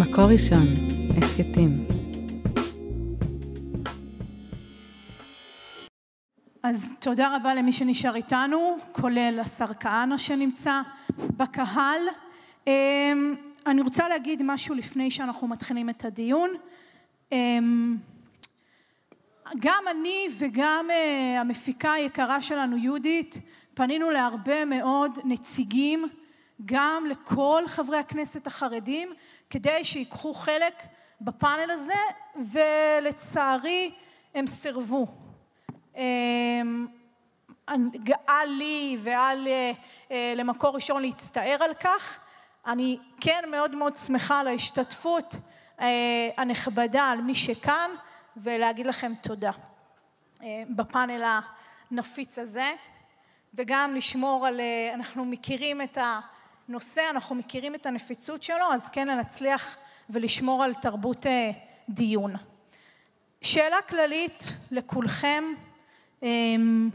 מקור ראשון, הסכתים. אז תודה רבה למי שנשאר איתנו, כולל השר כהנא שנמצא בקהל. אמ, אני רוצה להגיד משהו לפני שאנחנו מתחילים את הדיון. אמ, גם אני וגם אה, המפיקה היקרה שלנו יהודית פנינו להרבה מאוד נציגים גם לכל חברי הכנסת החרדים כדי שיקחו חלק בפאנל הזה ולצערי הם סירבו. אמ, גאה לי ועל אה, אה, למקור ראשון להצטער על כך. אני כן מאוד מאוד שמחה על ההשתתפות הנכבדה על מי שכאן ולהגיד לכם תודה בפאנל הנפיץ הזה וגם לשמור על, אנחנו מכירים את הנושא, אנחנו מכירים את הנפיצות שלו, אז כן נצליח ולשמור על תרבות דיון. שאלה כללית לכולכם, אמ,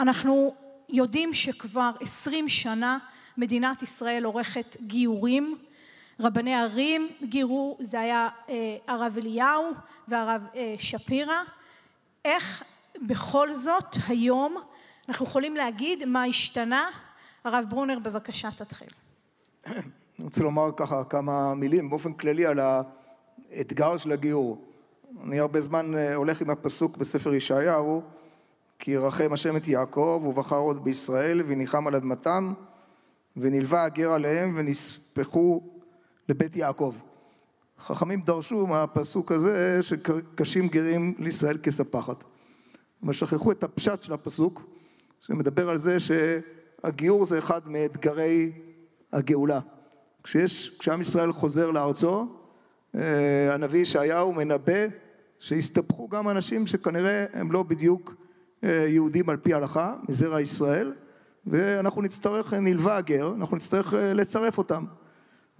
אנחנו יודעים שכבר עשרים שנה מדינת ישראל עורכת גיורים, רבני ערים גירו, זה היה הרב אליהו והרב שפירא. איך בכל זאת היום אנחנו יכולים להגיד מה השתנה? הרב ברונר בבקשה תתחיל. אני רוצה לומר ככה כמה מילים באופן כללי על האתגר של הגיור. אני הרבה זמן הולך עם הפסוק בספר ישעיהו כי ירחם השם את יעקב ובחר עוד בישראל וניחם על אדמתם ונלווה הגר עליהם ונספחו לבית יעקב. חכמים דרשו מהפסוק הזה שקשים גרים לישראל כספחת. אבל שכחו את הפשט של הפסוק שמדבר על זה שהגיור זה אחד מאתגרי הגאולה. כשיש, כשעם ישראל חוזר לארצו, הנביא ישעיהו מנבא שיסתבכו גם אנשים שכנראה הם לא בדיוק יהודים על פי ההלכה, מזרע ישראל, ואנחנו נצטרך, נלווה הגר, אנחנו נצטרך לצרף אותם.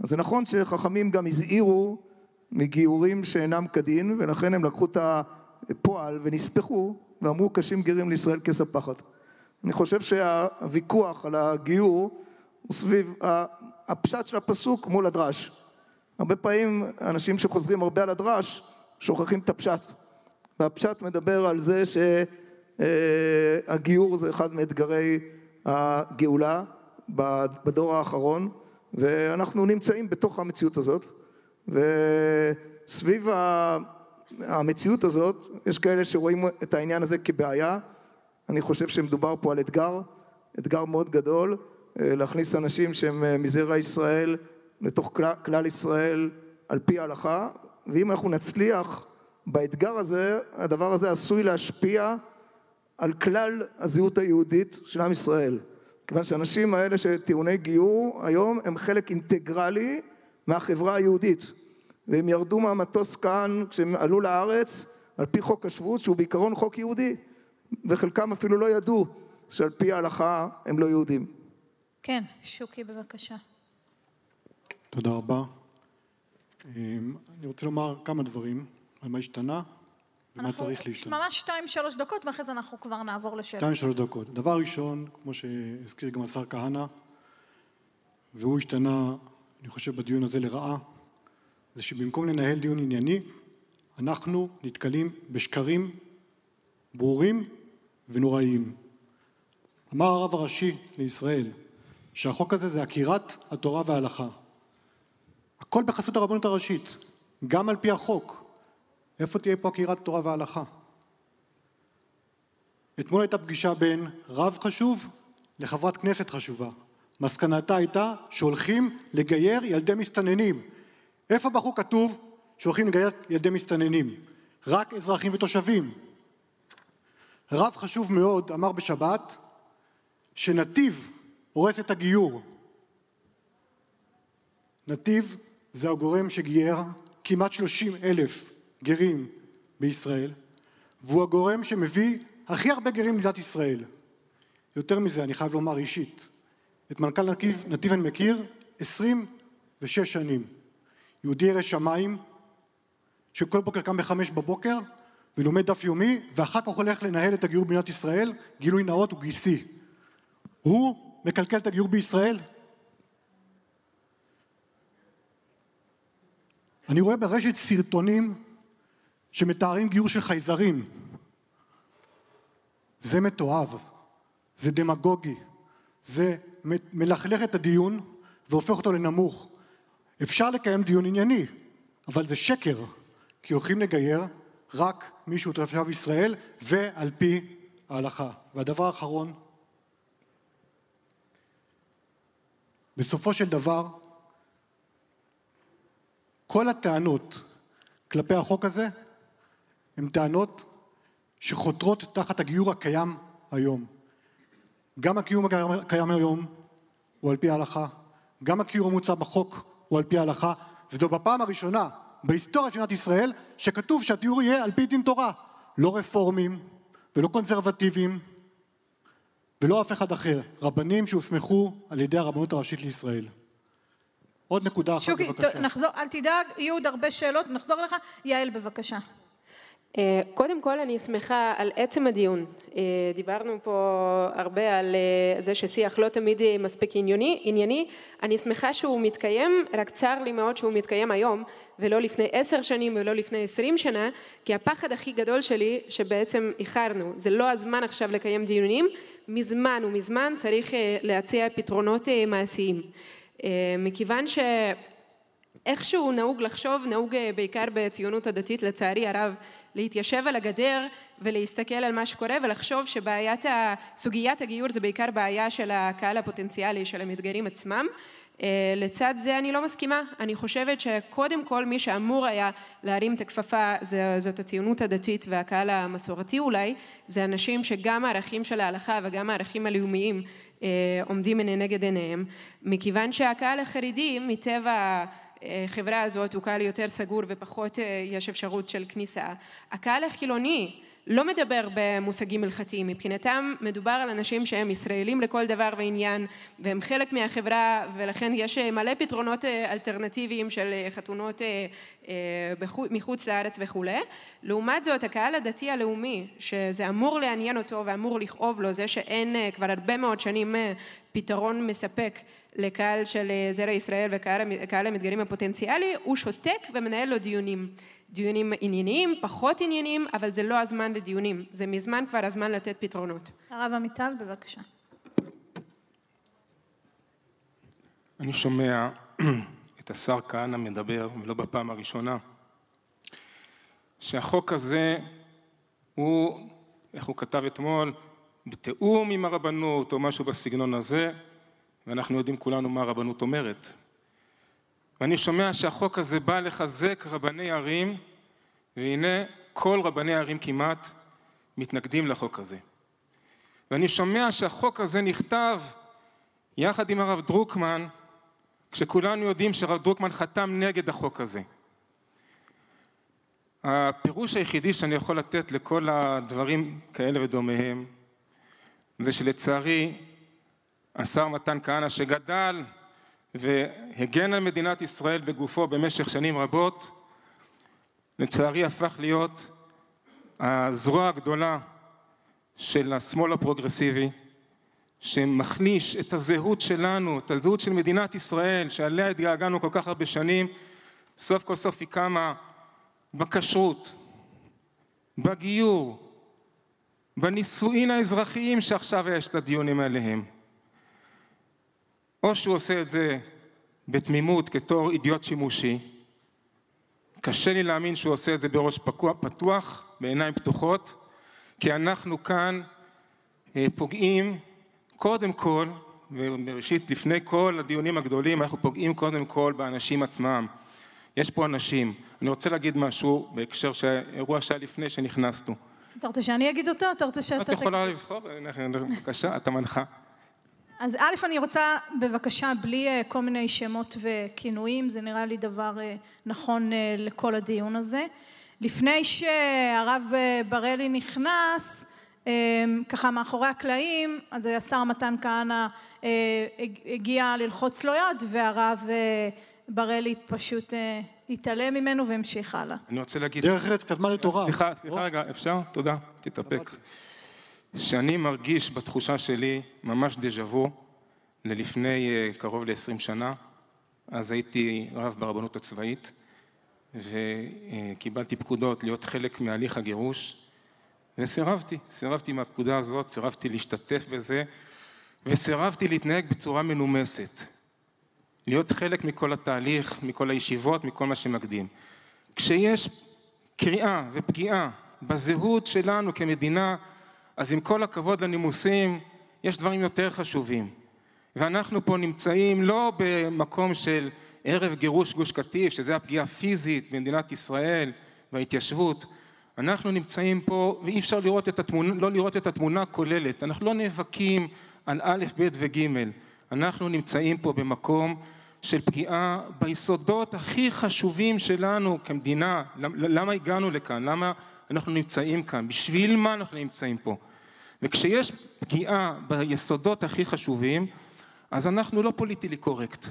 אז זה נכון שחכמים גם הזהירו מגיורים שאינם כדין, ולכן הם לקחו את הפועל ונספחו ואמרו קשים גרים לישראל כספחת. אני חושב שהוויכוח על הגיור הוא סביב הפשט של הפסוק מול הדרש. הרבה פעמים אנשים שחוזרים הרבה על הדרש שוכחים את הפשט. והפשט מדבר על זה שהגיור זה אחד מאתגרי הגאולה בדור האחרון ואנחנו נמצאים בתוך המציאות הזאת וסביב המציאות הזאת יש כאלה שרואים את העניין הזה כבעיה אני חושב שמדובר פה על אתגר, אתגר מאוד גדול להכניס אנשים שהם מזרע ישראל לתוך כלל ישראל על פי ההלכה ואם אנחנו נצליח באתגר הזה הדבר הזה עשוי להשפיע על כלל הזהות היהודית של עם ישראל. כיוון שהאנשים האלה שטעוני גיור היום הם חלק אינטגרלי מהחברה היהודית והם ירדו מהמטוס כאן כשהם עלו לארץ על פי חוק השבות שהוא בעיקרון חוק יהודי וחלקם אפילו לא ידעו שעל פי ההלכה הם לא יהודים. כן, שוקי בבקשה. תודה רבה. אני רוצה לומר כמה דברים על מה השתנה ומה צריך להשתנות. ממש שתיים שלוש דקות ואחרי זה אנחנו כבר נעבור לשאלות. שתיים שלוש דקות. דבר ראשון, כמו שהזכיר גם השר כהנא, והוא השתנה, אני חושב, בדיון הזה לרעה, זה שבמקום לנהל דיון ענייני, אנחנו נתקלים בשקרים ברורים ונוראיים. אמר הרב הראשי לישראל שהחוק הזה זה עקירת התורה וההלכה. הכל בחסות הרבנות הראשית, גם על פי החוק. איפה תהיה פה עקירת התורה וההלכה? אתמול הייתה פגישה בין רב חשוב לחברת כנסת חשובה. מסקנתה הייתה שהולכים לגייר ילדי מסתננים. איפה בחוק כתוב שהולכים לגייר ילדי מסתננים? רק אזרחים ותושבים. רב חשוב מאוד אמר בשבת שנתיב הורס את הגיור. נתיב זה הגורם שגייר כמעט שלושים אלף גרים בישראל והוא הגורם שמביא הכי הרבה גרים למדינת ישראל. יותר מזה אני חייב לומר אישית, את מנכ"ל נתיב, נתיב אני מכיר עשרים ושש שנים. יהודי ירא שמיים שכל בוקר קם בחמש בבוקר ולומד דף יומי ואחר כך הולך לנהל את הגיור במדינת ישראל, גילוי נאות הוא גיסי. הוא מקלקל את הגיור בישראל? אני רואה ברשת סרטונים שמתארים גיור של חייזרים. זה מתועב, זה דמגוגי, זה מלכלך את הדיון והופך אותו לנמוך. אפשר לקיים דיון ענייני, אבל זה שקר, כי הולכים לגייר רק מישהו תושב ישראל ועל פי ההלכה. והדבר האחרון, בסופו של דבר, כל הטענות כלפי החוק הזה הן טענות שחותרות תחת הגיור הקיים היום. גם הקיום הקיים היום הוא על פי ההלכה, גם הקיום המוצע בחוק הוא על פי ההלכה, וזו בפעם הראשונה בהיסטוריה של מדינת ישראל שכתוב שהתיאור יהיה על פי דין תורה, לא רפורמים ולא קונסרבטיבים ולא אף אחד אחר, רבנים שהוסמכו על ידי הרבנות הראשית לישראל. עוד נקודה אחת שוקי, בבקשה. שוקי, נחזור, אל תדאג, יהיו עוד הרבה שאלות, נחזור אליך. יעל, בבקשה. אה, קודם כל אני שמחה על עצם הדיון. אה, דיברנו פה הרבה על אה, זה ששיח לא תמיד מספיק ענייני, ענייני. אני שמחה שהוא מתקיים, רק צר לי מאוד שהוא מתקיים היום ולא לפני עשר שנים ולא לפני עשרים שנה, כי הפחד הכי גדול שלי שבעצם איחרנו. זה לא הזמן עכשיו לקיים דיונים, מזמן ומזמן צריך להציע פתרונות מעשיים. מכיוון ש... איכשהו נהוג לחשוב, נהוג בעיקר בציונות הדתית לצערי הרב, להתיישב על הגדר ולהסתכל על מה שקורה ולחשוב שבעיית סוגיית הגיור זה בעיקר בעיה של הקהל הפוטנציאלי של המתגיירים עצמם. אה, לצד זה אני לא מסכימה, אני חושבת שקודם כל מי שאמור היה להרים את הכפפה זאת הציונות הדתית והקהל המסורתי אולי, זה אנשים שגם הערכים של ההלכה וגם הערכים הלאומיים אה, עומדים לנגד עיניהם, מכיוון שהקהל החרדי מטבע החברה הזאת הוא קהל יותר סגור ופחות אה, יש אפשרות של כניסה. הקהל החילוני לא מדבר במושגים הלכתיים, מבחינתם מדובר על אנשים שהם ישראלים לכל דבר ועניין והם חלק מהחברה ולכן יש אה, מלא פתרונות אה, אלטרנטיביים של חתונות מחוץ לארץ וכולי. לעומת זאת הקהל הדתי הלאומי שזה אמור לעניין אותו ואמור לכאוב לו זה שאין כבר הרבה מאוד שנים פתרון מספק לקהל של אה, זרע ישראל וקהל המתגרים הפוטנציאלי, הוא שותק ומנהל לו דיונים. דיונים ענייניים, פחות ענייניים, אבל זה לא הזמן לדיונים. זה מזמן כבר הזמן לתת פתרונות. הרב עמיטל, בבקשה. אני שומע את השר כהנא מדבר, ולא בפעם הראשונה, שהחוק הזה הוא, איך הוא כתב אתמול, בתיאום עם הרבנות או משהו בסגנון הזה, ואנחנו יודעים כולנו מה הרבנות אומרת. ואני שומע שהחוק הזה בא לחזק רבני ערים, והנה כל רבני ערים כמעט מתנגדים לחוק הזה. ואני שומע שהחוק הזה נכתב יחד עם הרב דרוקמן, כשכולנו יודעים שהרב דרוקמן חתם נגד החוק הזה. הפירוש היחידי שאני יכול לתת לכל הדברים כאלה ודומיהם זה שלצערי השר מתן כהנא שגדל והגן על מדינת ישראל בגופו במשך שנים רבות, לצערי הפך להיות הזרוע הגדולה של השמאל הפרוגרסיבי, שמחליש את הזהות שלנו, את הזהות של מדינת ישראל, שעליה התגעגענו כל כך הרבה שנים, סוף כל סוף היא קמה בכשרות, בגיור, בנישואין האזרחיים שעכשיו יש את הדיונים עליהם. או שהוא עושה את זה בתמימות כתור אידיוט שימושי, קשה לי להאמין שהוא עושה את זה בראש פתוח, בעיניים פתוחות, כי אנחנו כאן אה, פוגעים קודם כל, ובראשית לפני כל הדיונים הגדולים, אנחנו פוגעים קודם כל באנשים עצמם. יש פה אנשים. אני רוצה להגיד משהו בהקשר של האירוע שהיה לפני שנכנסנו. אתה רוצה שאני אגיד אותו? אתה רוצה שאתה... את יכולה לבחור, בבקשה, אתה מנחה. אז א', אני רוצה בבקשה, בלי אה, כל מיני שמות וכינויים, זה נראה לי דבר אה, נכון אה, לכל הדיון הזה. לפני שהרב בראלי נכנס, ככה מאחורי הקלעים, אז השר מתן כהנא הגיע ללחוץ לו יד, והרב בראלי פשוט התעלם ממנו והמשיך הלאה. אני רוצה להגיד... דרך ארץ קדמה לתורה. סליחה, סליחה רגע, אפשר? תודה, תתאפק. שאני מרגיש בתחושה שלי ממש דז'ה וו ללפני אה, קרוב ל-20 שנה, אז הייתי רב ברבנות הצבאית, וקיבלתי פקודות להיות חלק מהליך הגירוש, וסירבתי, סירבתי מהפקודה הזאת, סירבתי להשתתף בזה, וסירבתי להתנהג בצורה מנומסת. להיות חלק מכל התהליך, מכל הישיבות, מכל מה שמקדים. כשיש קריאה ופגיעה בזהות שלנו כמדינה, אז עם כל הכבוד לנימוסים, יש דברים יותר חשובים. ואנחנו פה נמצאים לא במקום של ערב גירוש גוש קטיף, שזה הפגיעה הפיזית במדינת ישראל וההתיישבות. אנחנו נמצאים פה, ואי אפשר לראות את התמונה, לא לראות את התמונה הכוללת. אנחנו לא נאבקים על א', ב' וג'. אנחנו נמצאים פה במקום של פגיעה ביסודות הכי חשובים שלנו כמדינה. למה הגענו לכאן? למה אנחנו נמצאים כאן? בשביל מה אנחנו נמצאים פה? וכשיש פגיעה ביסודות הכי חשובים, אז אנחנו לא פוליטיקלי קורקט.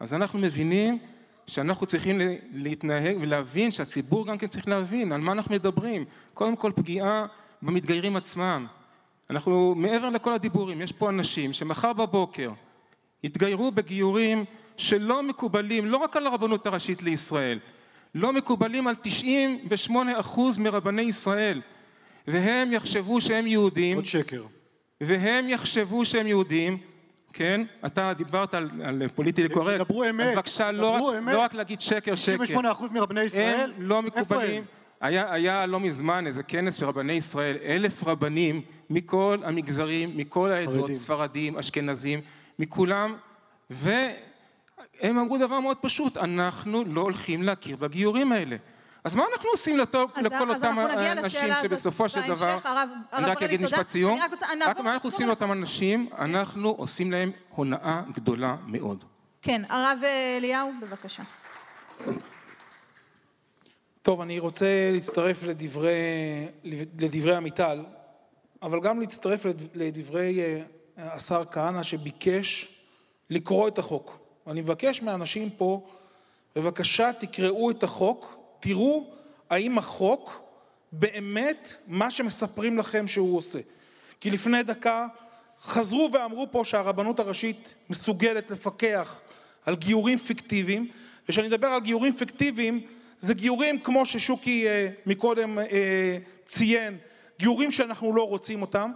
אז אנחנו מבינים שאנחנו צריכים להתנהג ולהבין שהציבור גם כן צריך להבין על מה אנחנו מדברים. קודם כל פגיעה במתגיירים עצמם. אנחנו מעבר לכל הדיבורים, יש פה אנשים שמחר בבוקר יתגיירו בגיורים שלא מקובלים לא רק על הרבנות הראשית לישראל, לא מקובלים על 98 אחוז מרבני ישראל והם יחשבו שהם יהודים. עוד שקר. והם יחשבו שהם יהודים, כן? אתה דיברת על, על פוליטי קורקט. דברו אמת. בבקשה, לא, רק, אמת. לא רק להגיד שקר, שקר. 98 אחוז מרבני ישראל? הם לא מקובלים. היה, היה לא מזמן איזה כנס של רבני ישראל, אלף רבנים מכל המגזרים, מכל העדות. ספרדים, אשכנזים, מכולם, והם אמרו דבר מאוד פשוט, אנחנו לא הולכים להכיר בגיורים האלה. אז מה אנחנו עושים אז- לכל אז אותם אנשים שבסופו של דבר, הרב אני רק אגיד. משפט סיום, רק מה אנחנו עושים לאותם אנשים, אנחנו עושים להם הונאה גדולה מאוד. כן, הרב אה, אליהו, בבקשה. טוב, אני רוצה להצטרף לדברי, לדברי עמיטל, אבל גם להצטרף לד- לדברי אה, השר כהנא שביקש לקרוא את החוק. אני מבקש מהאנשים פה, בבקשה תקראו את החוק, תראו האם החוק באמת מה שמספרים לכם שהוא עושה. כי לפני דקה חזרו ואמרו פה שהרבנות הראשית מסוגלת לפקח על גיורים פיקטיביים, וכשאני מדבר על גיורים פיקטיביים, זה גיורים כמו ששוקי אה, מקודם אה, ציין, גיורים שאנחנו לא רוצים אותם.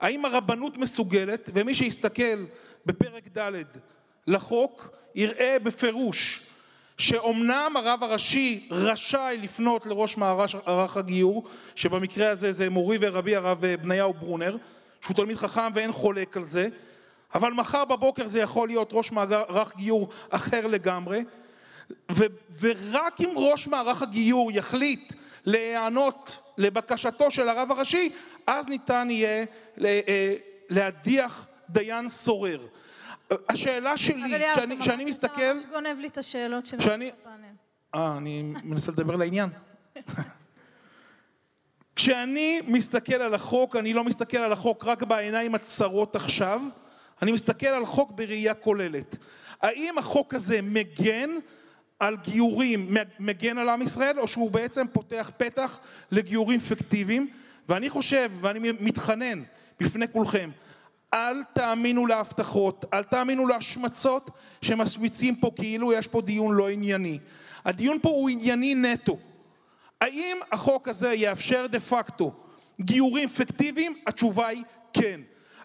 האם הרבנות מסוגלת, ומי שיסתכל בפרק ד' לחוק, יראה בפירוש שאומנם הרב הראשי רשאי לפנות לראש מערך הגיור, שבמקרה הזה זה מורי ורבי הרב בניהו ברונר, שהוא תלמיד חכם ואין חולק על זה, אבל מחר בבוקר זה יכול להיות ראש מערך גיור אחר לגמרי, ו- ורק אם ראש מערך הגיור יחליט להיענות לבקשתו של הרב הראשי, אז ניתן יהיה אה, להדיח דיין סורר. השאלה שלי, הרב אליהו, שאני, אתה שאני ממש- מסתכל, אתה ממש גונב לי את השאלות של שאני- הפאנל. אה, אני מנסה לדבר לעניין. כשאני מסתכל על החוק, אני לא מסתכל על החוק רק בעיניים הצרות עכשיו, אני מסתכל על חוק בראייה כוללת. האם החוק הזה מגן על גיורים, מגן על עם ישראל, או שהוא בעצם פותח פתח לגיורים פיקטיביים? ואני חושב, ואני מתחנן בפני כולכם, אל תאמינו להבטחות, אל תאמינו להשמצות שמשמיצים פה כאילו יש פה דיון לא ענייני. הדיון פה הוא ענייני נטו. האם החוק הזה יאפשר דה פקטו גיורים פיקטיביים? התשובה היא כן.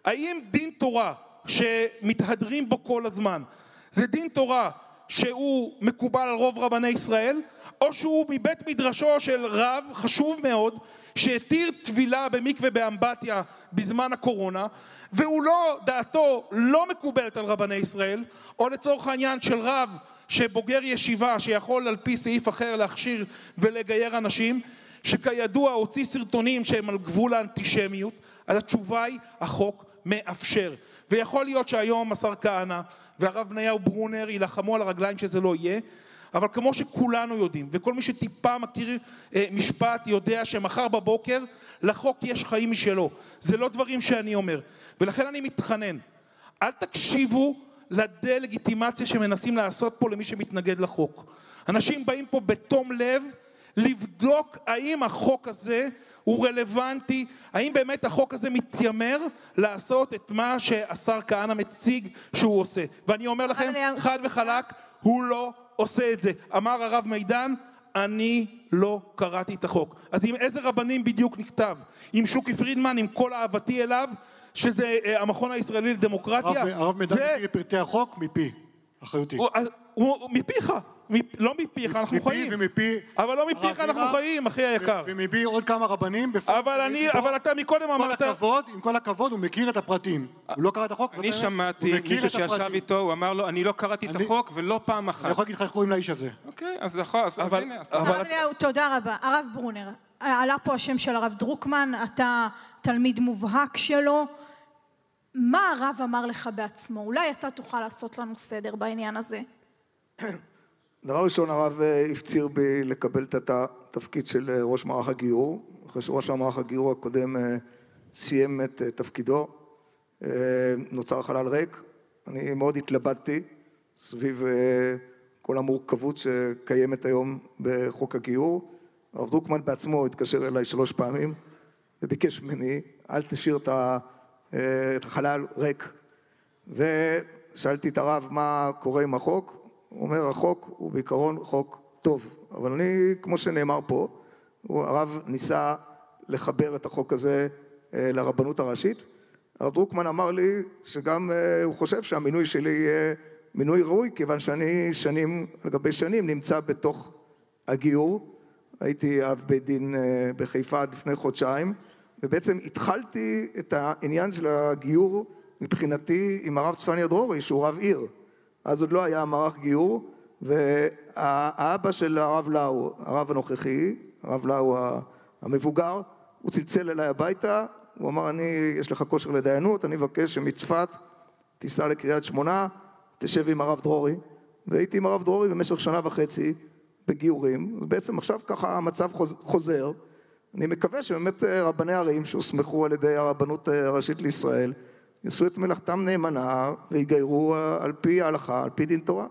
האם דין תורה שמתהדרים בו כל הזמן זה דין תורה שהוא מקובל על רוב רבני ישראל או שהוא מבית מדרשו של רב חשוב מאוד שהתיר טבילה במקווה באמבטיה בזמן הקורונה והוא לא, דעתו לא מקובלת על רבני ישראל או לצורך העניין של רב שבוגר ישיבה שיכול על פי סעיף אחר להכשיר ולגייר אנשים שכידוע הוציא סרטונים שהם על גבול האנטישמיות אז התשובה היא החוק מאפשר. ויכול להיות שהיום השר כהנא והרב בניהו ברונר יילחמו על הרגליים שזה לא יהיה אבל כמו שכולנו יודעים וכל מי שטיפה מכיר אה, משפט יודע שמחר בבוקר לחוק יש חיים משלו זה לא דברים שאני אומר ולכן אני מתחנן אל תקשיבו לדה-לגיטימציה שמנסים לעשות פה למי שמתנגד לחוק. אנשים באים פה בתום לב לבדוק האם החוק הזה הוא רלוונטי, האם באמת החוק הזה מתיימר לעשות את מה שהשר כהנא מציג שהוא עושה. ואני אומר לכם, אבל- חד וחלק, הוא לא עושה את זה. אמר הרב מידן, אני לא קראתי את החוק. אז עם איזה רבנים בדיוק נכתב? עם שוקי פרידמן, עם כל אהבתי אליו, שזה אה, המכון הישראלי לדמוקרטיה? הרב הרב מידן זה- מכיר פרטי החוק מפי, אחריותי. הוא- אז- הוא מפיך, מפ- לא מפיך, אנחנו מפי חיים. ומפי... אבל לא מפיך אנחנו חיים, אחי היקר. ומפי עוד כמה רבנים. בפועל אבל אני. אבל אתה מקודם עם כל אמרת... הכבוד, עם כל הכבוד, הוא מכיר את הפרטים. הוא לא קרא את החוק, זאת אני. שמעתי מישהו שישב. איתו, הוא אמר לו, אני לא קראתי את אני- החוק ולא פעם אני אחת. יכול להגיד לך איך קוראים לאיש הזה. אוקיי, אז יכול, אז הנה. תודה רבה. הרב ברונר, עלה פה השם של הרב דרוקמן, אתה תלמיד מובהק שלו. מה הרב אמר לך בעצמו? אולי אתה תוכל לעשות לנו סדר בעניין הזה. דבר ראשון, הרב אה, הפציר בי לקבל את התפקיד של אה, ראש מערך הגיור, אחרי שראש מערך הגיור הקודם אה, סיים את תפקידו, נוצר חלל ריק. אני מאוד התלבטתי סביב כל המורכבות שקיימת היום בחוק הגיור. הרב דרוקמן בעצמו התקשר אליי שלוש פעמים וביקש ממני, אל תשאיר את החלל ריק. ושאלתי את הרב מה קורה עם החוק, אומר החוק הוא בעיקרון חוק טוב, אבל אני, כמו שנאמר פה, הוא, הרב ניסה לחבר את החוק הזה אה, לרבנות הראשית. הרב דרוקמן אמר לי שגם אה, הוא חושב שהמינוי שלי יהיה מינוי ראוי, כיוון שאני שנים על גבי שנים נמצא בתוך הגיור. הייתי אב בית דין אה, בחיפה עד לפני חודשיים, ובעצם התחלתי את העניין של הגיור מבחינתי עם הרב צפניה דרורי, שהוא רב עיר. אז עוד לא היה מערך גיור, והאבא של הרב לאו, הרב הנוכחי, הרב לאו המבוגר, הוא צלצל אליי הביתה, הוא אמר, אני, יש לך כושר לדיינות, אני מבקש שמצפת תיסע לקריית שמונה, תשב עם הרב דרורי. והייתי עם הרב דרורי במשך שנה וחצי בגיורים. אז בעצם עכשיו ככה המצב חוז- חוזר. אני מקווה שבאמת אה, רבני ערים שהוסמכו על ידי הרבנות אה, הראשית לישראל יעשו את מלאכתם נאמנה ויגיירו על פי ההלכה, על פי דין תורה.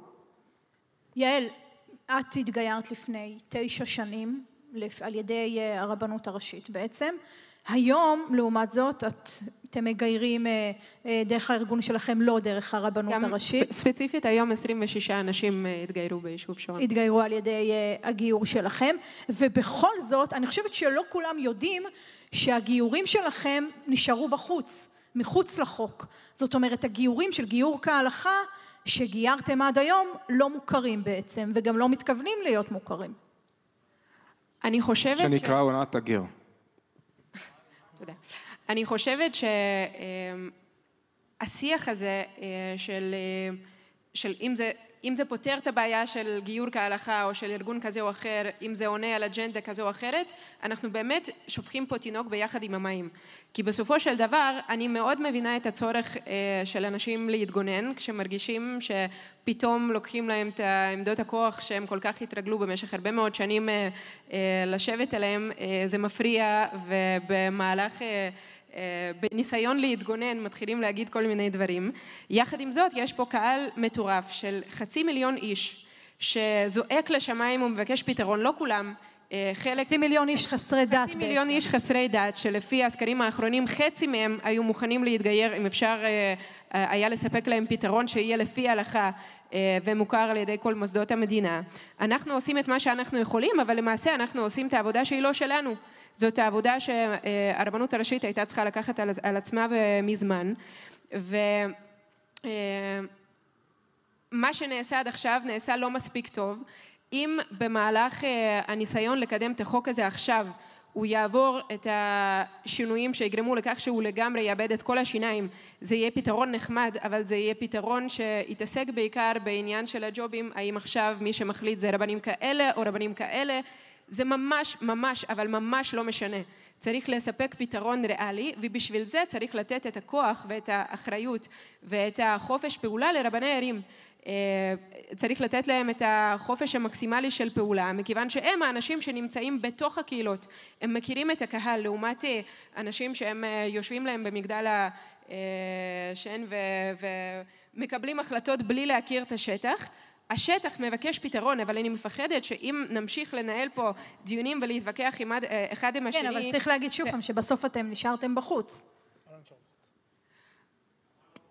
יעל, את התגיירת לפני תשע שנים על ידי אה, הרבנות הראשית בעצם. היום, לעומת זאת, את, אתם מגיירים אה, אה, דרך הארגון שלכם, לא דרך הרבנות גם הראשית. ספ- ספציפית היום 26 אנשים אה, התגיירו ביישוב שון. התגיירו על ידי אה, הגיור שלכם, ובכל זאת, אני חושבת שלא כולם יודעים שהגיורים שלכם נשארו בחוץ, מחוץ לחוק. זאת אומרת, הגיורים של גיור כהלכה שגיירתם עד היום לא מוכרים בעצם, וגם לא מתכוונים להיות מוכרים. אני חושבת ש... שנקרא עונת הגר. תודה. אני חושבת שהשיח הזה אה, של, אה, של אם זה, אם זה פותר את הבעיה של גיור כהלכה או של ארגון כזה או אחר, אם זה עונה על אג'נדה כזו או אחרת, אנחנו באמת שופכים פה תינוק ביחד עם המים. כי בסופו של דבר, אני מאוד מבינה את הצורך אה, של אנשים להתגונן, כשמרגישים שפתאום לוקחים להם את עמדות הכוח שהם כל כך התרגלו במשך הרבה מאוד שנים אה, אה, לשבת עליהם, אה, זה מפריע, ובמהלך... בניסיון להתגונן מתחילים להגיד כל מיני דברים. יחד עם זאת, יש פה קהל מטורף של חצי מיליון איש שזועק לשמיים ומבקש פתרון, לא כולם, אה, חלק... חצי מיליון איש חסרי דת חצי מיליון בעצם. איש חסרי דת, שלפי הסקרים האחרונים חצי מהם היו מוכנים להתגייר אם אפשר אה, אה, היה לספק להם פתרון שיהיה לפי ההלכה ומוכר על ידי כל מוסדות המדינה. אנחנו עושים את מה שאנחנו יכולים, אבל למעשה אנחנו עושים את העבודה שהיא לא שלנו. זאת העבודה שהרבנות הראשית הייתה צריכה לקחת על- על עצמה מזמן. ו... אה, מה שנעשה עד עכשיו נעשה לא מספיק טוב. אם במהלך אה, הניסיון לקדם את החוק הזה עכשיו הוא יעבור את השינויים שיגרמו לכך שהוא לגמרי יאבד את כל השיניים, זה יהיה פתרון נחמד, אבל זה יהיה פתרון שיתעסק בעיקר בעניין של הג'ובים, האם עכשיו מי שמחליט זה רבנים כאלה או רבנים כאלה, זה ממש ממש, אבל ממש לא משנה. צריך לספק פתרון ריאלי, ובשביל זה צריך לתת את הכוח ואת האחריות ואת החופש פעולה לרבני ערים. אה, צריך לתת להם את החופש המקסימלי של פעולה, מכיוון שהם האנשים שנמצאים בתוך הקהילות, הם מכירים את הקהל, לעומת אה, אנשים שהם אה, יושבים להם במגדל השן ומקבלים החלטות בלי להכיר את השטח. השטח מבקש פתרון, אבל אני מפחדת שאם נמשיך לנהל פה דיונים ולהתווכח עם אה, אחד עם השני... כן, אבל צריך להגיד שוב פעם שבסוף אתם נשארתם בחוץ.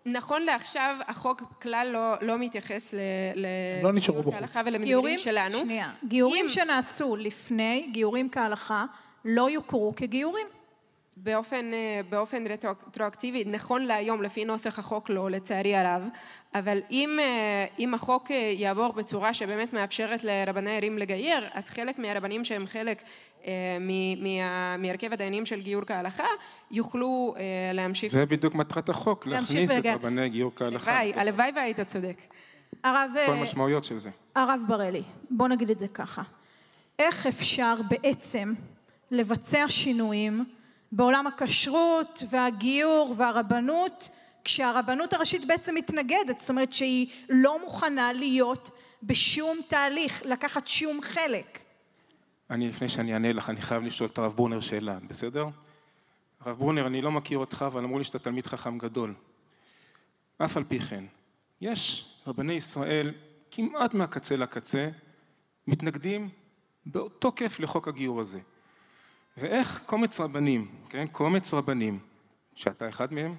נכון לעכשיו החוק כלל לא, לא מתייחס ל... ל- לא נשארו בחוץ. כהלכה ולמדינים גיורים, שלנו. שנייה, גיורים אם שנעשו לפני, גיורים כהלכה, לא יוכרו כגיורים. באופן, אה, באופן רטרואקטיבי, נכון להיום לפי נוסח החוק לא, לצערי הרב, אבל אם, אה, אם החוק אה, יעבור בצורה שבאמת מאפשרת לרבני ערים לגייר, אז חלק מהרבנים שהם חלק אה, מה- מהרכב הדיינים של גיור כהלכה, יוכלו אה, להמשיך. זה בדיוק מטרת החוק, להמשיך להכניס את רבני גיור כהלכה. הלוואי, הלוואי והיית צודק. הרב, כל המשמעויות של זה. הרב בראלי, בוא נגיד את זה ככה. איך אפשר בעצם לבצע שינויים בעולם הכשרות והגיור והרבנות, כשהרבנות הראשית בעצם מתנגדת, זאת אומרת שהיא לא מוכנה להיות בשום תהליך, לקחת שום חלק. אני, לפני שאני אענה לך, אני חייב לשאול את הרב ברונר שאלה, בסדר? הרב ברונר, אני לא מכיר אותך, אבל אמרו לי שאתה תלמיד חכם גדול. אף על פי כן, יש רבני ישראל, כמעט מהקצה לקצה, מתנגדים בתוקף לחוק הגיור הזה. ואיך קומץ רבנים, כן, קומץ רבנים, שאתה אחד מהם,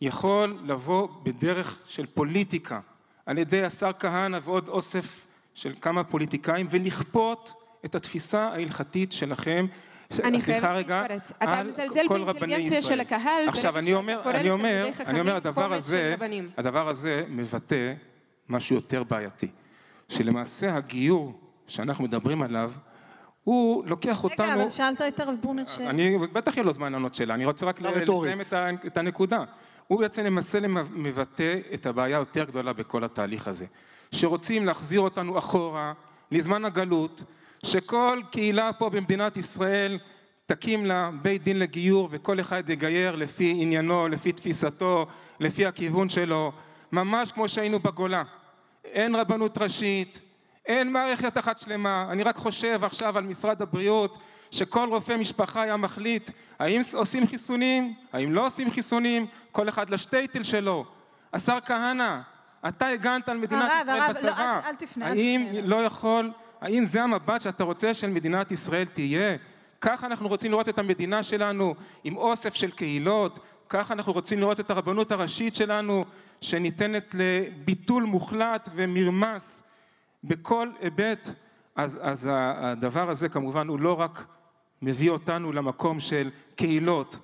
יכול לבוא בדרך של פוליטיקה על ידי השר כהנא ועוד אוסף של כמה פוליטיקאים ולכפות את התפיסה ההלכתית שלכם אני סליחה רגע, להתפרץ. אתה מזלזל באינטליגנציה. של הקהל עכשיו אני אומר, אני אומר, אני אומר, הדבר הזה. הדבר הזה מבטא משהו יותר בעייתי, שלמעשה הגיור שאנחנו מדברים עליו, הוא לוקח אותנו... רגע, אבל שאלת את הרב ברונר ש... אני, בטח יהיה לו זמן לענות שאלה, אני רוצה רק ל- רטורית. לסיים את, ה, את הנקודה. הוא בעצם למעשה למ- מבטא את הבעיה היותר גדולה בכל התהליך הזה. שרוצים להחזיר אותנו אחורה לזמן הגלות, שכל קהילה פה במדינת ישראל תקים לה בית דין לגיור וכל אחד יגייר לפי עניינו, לפי תפיסתו, לפי הכיוון שלו, ממש כמו שהיינו בגולה. אין רבנות ראשית, אין מערכת אחת שלמה. אני רק חושב עכשיו על משרד הבריאות, שכל רופא משפחה היה מחליט האם עושים חיסונים, האם לא עושים חיסונים, כל אחד לשטייטל שלו. השר כהנא, אתה הגנת על מדינת הרב, ישראל הרב, לא, בצבא. אל- אל תפנה, אל האם תפנה. לא יכול, האם זה המבט שאתה רוצה של מדינת ישראל תהיה? ככה אנחנו רוצים לראות את המדינה שלנו עם אוסף של קהילות, ככה אנחנו רוצים לראות את הרבנות הראשית שלנו שניתנת לביטול מוחלט ומרמס בכל היבט, אז, אז הדבר הזה כמובן הוא לא רק מביא אותנו למקום של קהילות,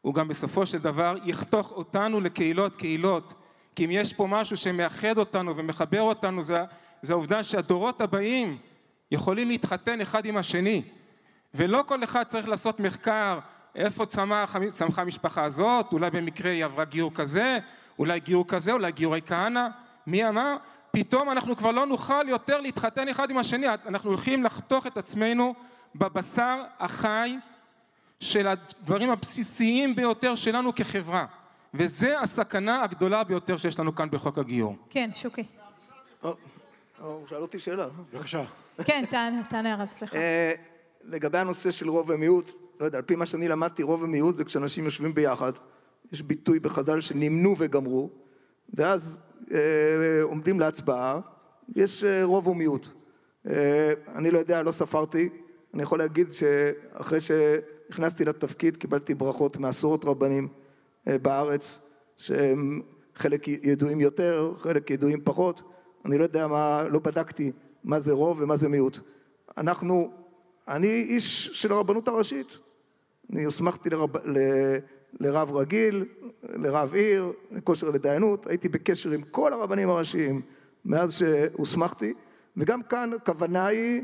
הוא גם בסופו של דבר יחתוך אותנו לקהילות קהילות, כי אם יש פה משהו שמאחד אותנו ומחבר אותנו זה, זה העובדה שהדורות הבאים יכולים להתחתן אחד עם השני, ולא כל אחד צריך לעשות מחקר איפה צמח, צמחה המשפחה הזאת, אולי במקרה היא עברה גיור כזה, אולי גיור כזה, אולי גיורי כהנא, מי אמר? פתאום אנחנו כבר לא נוכל יותר להתחתן אחד עם השני, אנחנו הולכים לחתוך את עצמנו בבשר החי של הדברים הבסיסיים ביותר שלנו כחברה, וזה הסכנה הגדולה ביותר שיש לנו כאן בחוק הגיור. כן, שוקי. או, הוא שאל אותי שאלה. בבקשה. כן, תענה, תענה הרב, סליחה. אה, לגבי הנושא של רוב ומיעוט, לא יודע, על פי מה שאני למדתי, רוב ומיעוט זה כשאנשים יושבים ביחד, יש ביטוי בחז"ל שנמנו וגמרו, ואז אה, עומדים להצבעה, יש אה, רוב ומיעוט. אה, אני לא יודע, לא ספרתי, אני יכול להגיד שאחרי שנכנסתי לתפקיד קיבלתי ברכות מעשרות רבנים אה, בארץ, שהם חלק ידועים יותר, חלק ידועים פחות, אני לא יודע מה, לא בדקתי מה זה רוב ומה זה מיעוט. אנחנו, אני איש של הרבנות הראשית, אני הוסמכתי לרב, לרב רגיל, לרב עיר, לכושר לדיינות, הייתי בקשר עם כל הרבנים הראשיים מאז שהוסמכתי, וגם כאן הכוונה היא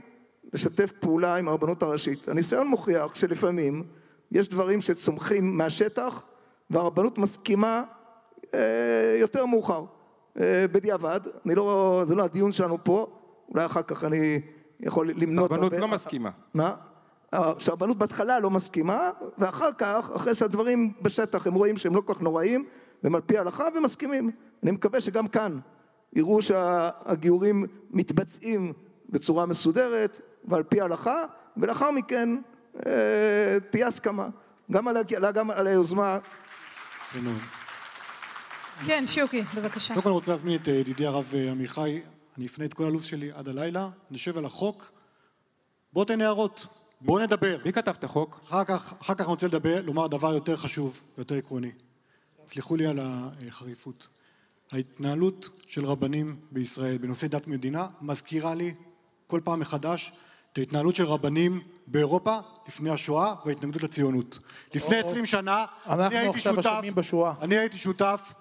לשתף פעולה עם הרבנות הראשית. הניסיון מוכיח שלפעמים יש דברים שצומחים מהשטח והרבנות מסכימה אה, יותר מאוחר, אה, בדיעבד, אני לא, זה לא הדיון שלנו פה, אולי אחר כך אני יכול למנות... הרבנות הרבה- לא מסכימה. מה? שהרבנות בהתחלה לא מסכימה, ואחר כך, אחרי שהדברים בשטח הם רואים שהם לא כל כך נוראים, והם על פי ההלכה ומסכימים. אני מקווה שגם כאן יראו שהגיורים מתבצעים בצורה מסודרת ועל פי ההלכה, ולאחר מכן אה, תהיה הסכמה. גם על, גם על היוזמה כן. כן, שוקי, בבקשה. קודם כל אני רוצה להזמין את אה, ידידי הרב אה, עמיחי, אני אפנה את כל הלו"ז שלי עד הלילה, נשב על החוק, בוא תן הערות, בוא נדבר. מי כתב את החוק? אחר כך, אחר כך אני רוצה לדבר, לומר דבר יותר חשוב ויותר עקרוני. סלחו לי על החריפות. ההתנהלות של רבנים בישראל בנושא דת מדינה מזכירה לי כל פעם מחדש את ההתנהלות של רבנים באירופה לפני השואה וההתנגדות לציונות. לפני עשרים שנה אני הייתי שותף, אני הייתי שותף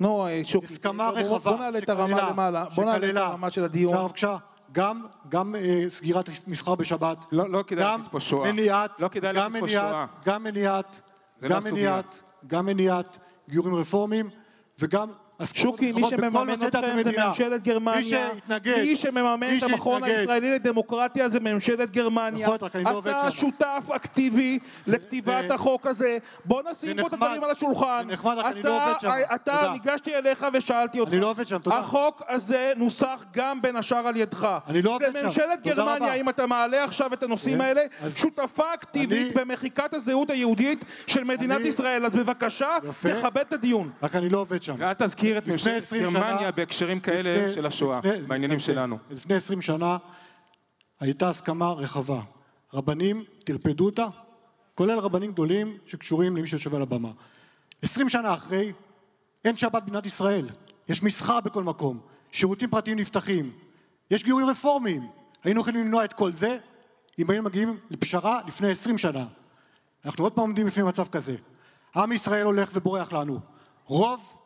נו, שוקי, הסכמה רחבה בוא נעלה את הרמה למעלה, בוא נעלה את הרמה של הדיון. בבקשה, גם, גם אה, סגירת מסחר בשבת, לא, לא כדאי להכניס פה שואה. מניעת, לא כדאי גם להכניס פה מניעת, שואה. גם מניעת, זה גם לא הסוגיה. מניעת, גם מניעת גיורים רפורמיים וגם שוקי, מי שמממן אתכם זה. ממשלת גרמניה. מי שהתנגד, מי שמממן את המכון. הישראלי לדמוקרטיה זה ממשלת גרמניה. נכון, לא אתה. שותף אקטיבי לכתיבת החוק הזה. בוא נשים פה את. הדברים על השולחן. זה נחמד, רק אני אתה- לא עובד שם. אתה, תודה. ניגשתי אליך ושאלתי אותך. אני לא עובד שם, תודה. החוק הזה נוסח גם בין השאר על ידך. אני לא עובד שם. וממשלת תודה גרמניה. אם אתה מעלה עכשיו את הנושאים כן, האלה, שותפה אקטיבית במחיקת הזהות היהודית של מדינת ישראל. אז בבקשה. תכבד את הדיון. רק אני לא עובד שם. תזכיר את ממשלת 20 שנה- גרמניה בהקשרים כאלה לפני- של השואה, בעניינים לפני- שלנו. לפני 20 שנה הייתה הסכמה רחבה. רבנים טרפדו אותה, כולל רבנים גדולים שקשורים למי שיושב על הבמה. 20 שנה אחרי, אין שבת במדינת ישראל. יש מסחר בכל מקום, שירותים פרטיים נפתחים, יש גיורים רפורמיים. היינו יכולים למנוע את כל זה אם היינו מגיעים לפשרה לפני 20 שנה. אנחנו עוד פעם עומדים לפני מצב כזה. עם ישראל הולך ובורח לנו. רוב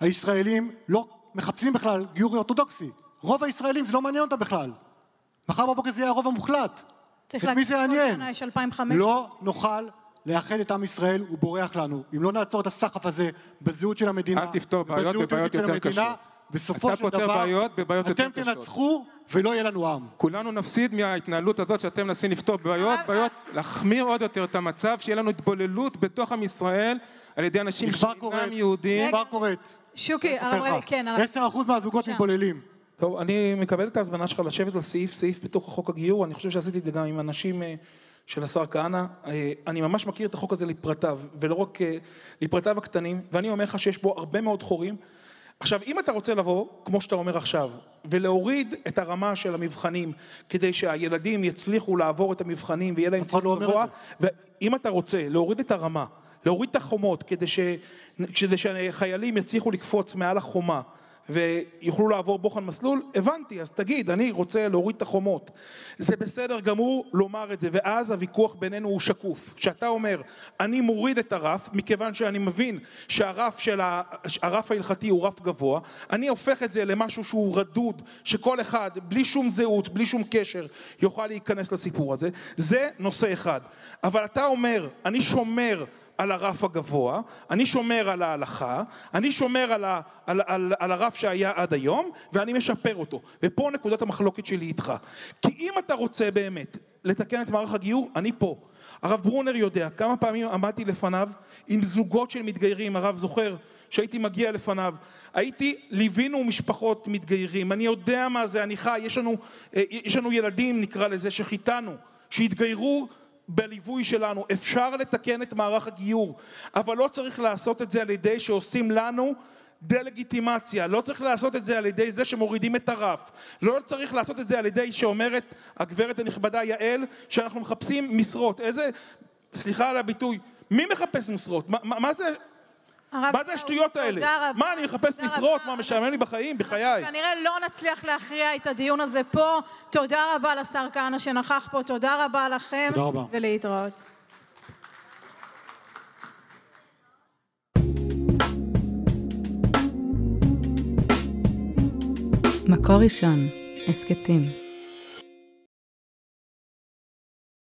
הישראלים לא מחפשים בכלל גיור אורתודוקסי. רוב הישראלים זה לא מעניין אותם בכלל. מחר בבוקר זה יהיה הרוב המוחלט. צריך את מי להגיד זה כל יעניין? שנה יש 2,500. לא נוכל לאחד את עם ישראל, הוא בורח לנו. אם לא נעצור את הסחף הזה בזהות של המדינה, אל תפתור בעיות בבעיות יותר המדינה, קשות. בסופו אתה של פותר דבר, בעיות בבעיות יותר אתם. תנצחו ולא יהיה לנו עם. כולנו נפסיד מההתנהלות הזאת שאתם מנסים לפתור בעיות, בעיות, להחמיר עוד יותר את המצב, שיהיה לנו התבוללות בתוך עם ישראל על ידי אנשים שאינם יהודים. היא כבר קורית. שוקי, הרב, לך. כן, הרב. 10% מהזוגות. מתבוללים. טוב, אני מקבל את ההזמנה שלך לשבת על סעיף סעיף בתוך החוק הגיור, אני חושב שעשיתי את זה גם עם אנשים אה, של השר כהנא. אה, אני ממש מכיר את החוק הזה לפרטיו, ולא רק אה, לפרטיו הקטנים, ואני אומר לך שיש בו הרבה מאוד חורים. עכשיו, אם אתה רוצה לבוא, כמו שאתה אומר עכשיו, ולהוריד את הרמה של המבחנים, כדי שהילדים יצליחו לעבור את המבחנים ויהיה להם לא אומר גבוה, ואם אתה רוצה להוריד את הרמה, להוריד את החומות, כדי, ש... כדי שחיילים יצליחו לקפוץ מעל החומה, ויוכלו לעבור בוחן מסלול, הבנתי, אז תגיד, אני רוצה להוריד את החומות. זה בסדר גמור לומר את זה, ואז הוויכוח בינינו הוא שקוף. כשאתה אומר, אני מוריד את הרף, מכיוון שאני מבין שהרף של ה... הרף ההלכתי הוא רף גבוה, אני הופך את זה למשהו שהוא רדוד, שכל אחד, בלי שום זהות, בלי שום קשר, יוכל להיכנס לסיפור הזה. זה נושא אחד. אבל אתה אומר, אני שומר על הרף הגבוה, אני שומר על ההלכה, אני שומר על, ה, על, על, על הרף שהיה עד היום, ואני משפר אותו. ופה נקודת המחלוקת שלי איתך. כי אם אתה רוצה באמת לתקן את מערך הגיור, אני פה. הרב ברונר יודע כמה פעמים עמדתי לפניו עם זוגות של מתגיירים, הרב זוכר שהייתי מגיע לפניו, הייתי, ליווינו משפחות מתגיירים, אני יודע מה זה, אני חי, יש לנו, אה, יש לנו ילדים נקרא לזה שחיתנו, שהתגיירו בליווי שלנו. אפשר לתקן את מערך הגיור, אבל לא צריך לעשות את זה על ידי שעושים לנו דה-לגיטימציה, לא צריך לעשות את זה על ידי זה שמורידים את הרף, לא צריך לעשות את זה על ידי שאומרת הגברת הנכבדה יעל שאנחנו מחפשים משרות, איזה, סליחה על הביטוי, מי מחפש משרות? מה, מה, מה זה, מה זה השטויות האלה? רבה. מה, אני מחפש תודה משרות? מה, משעמם לי בחיים? בחיי. כנראה לא נצליח להכריע את הדיון הזה פה. תודה רבה לשר כהנא שנכח פה, תודה רבה לכם. תודה רבה. ולהתראות. מקור ראשון, הסכתים.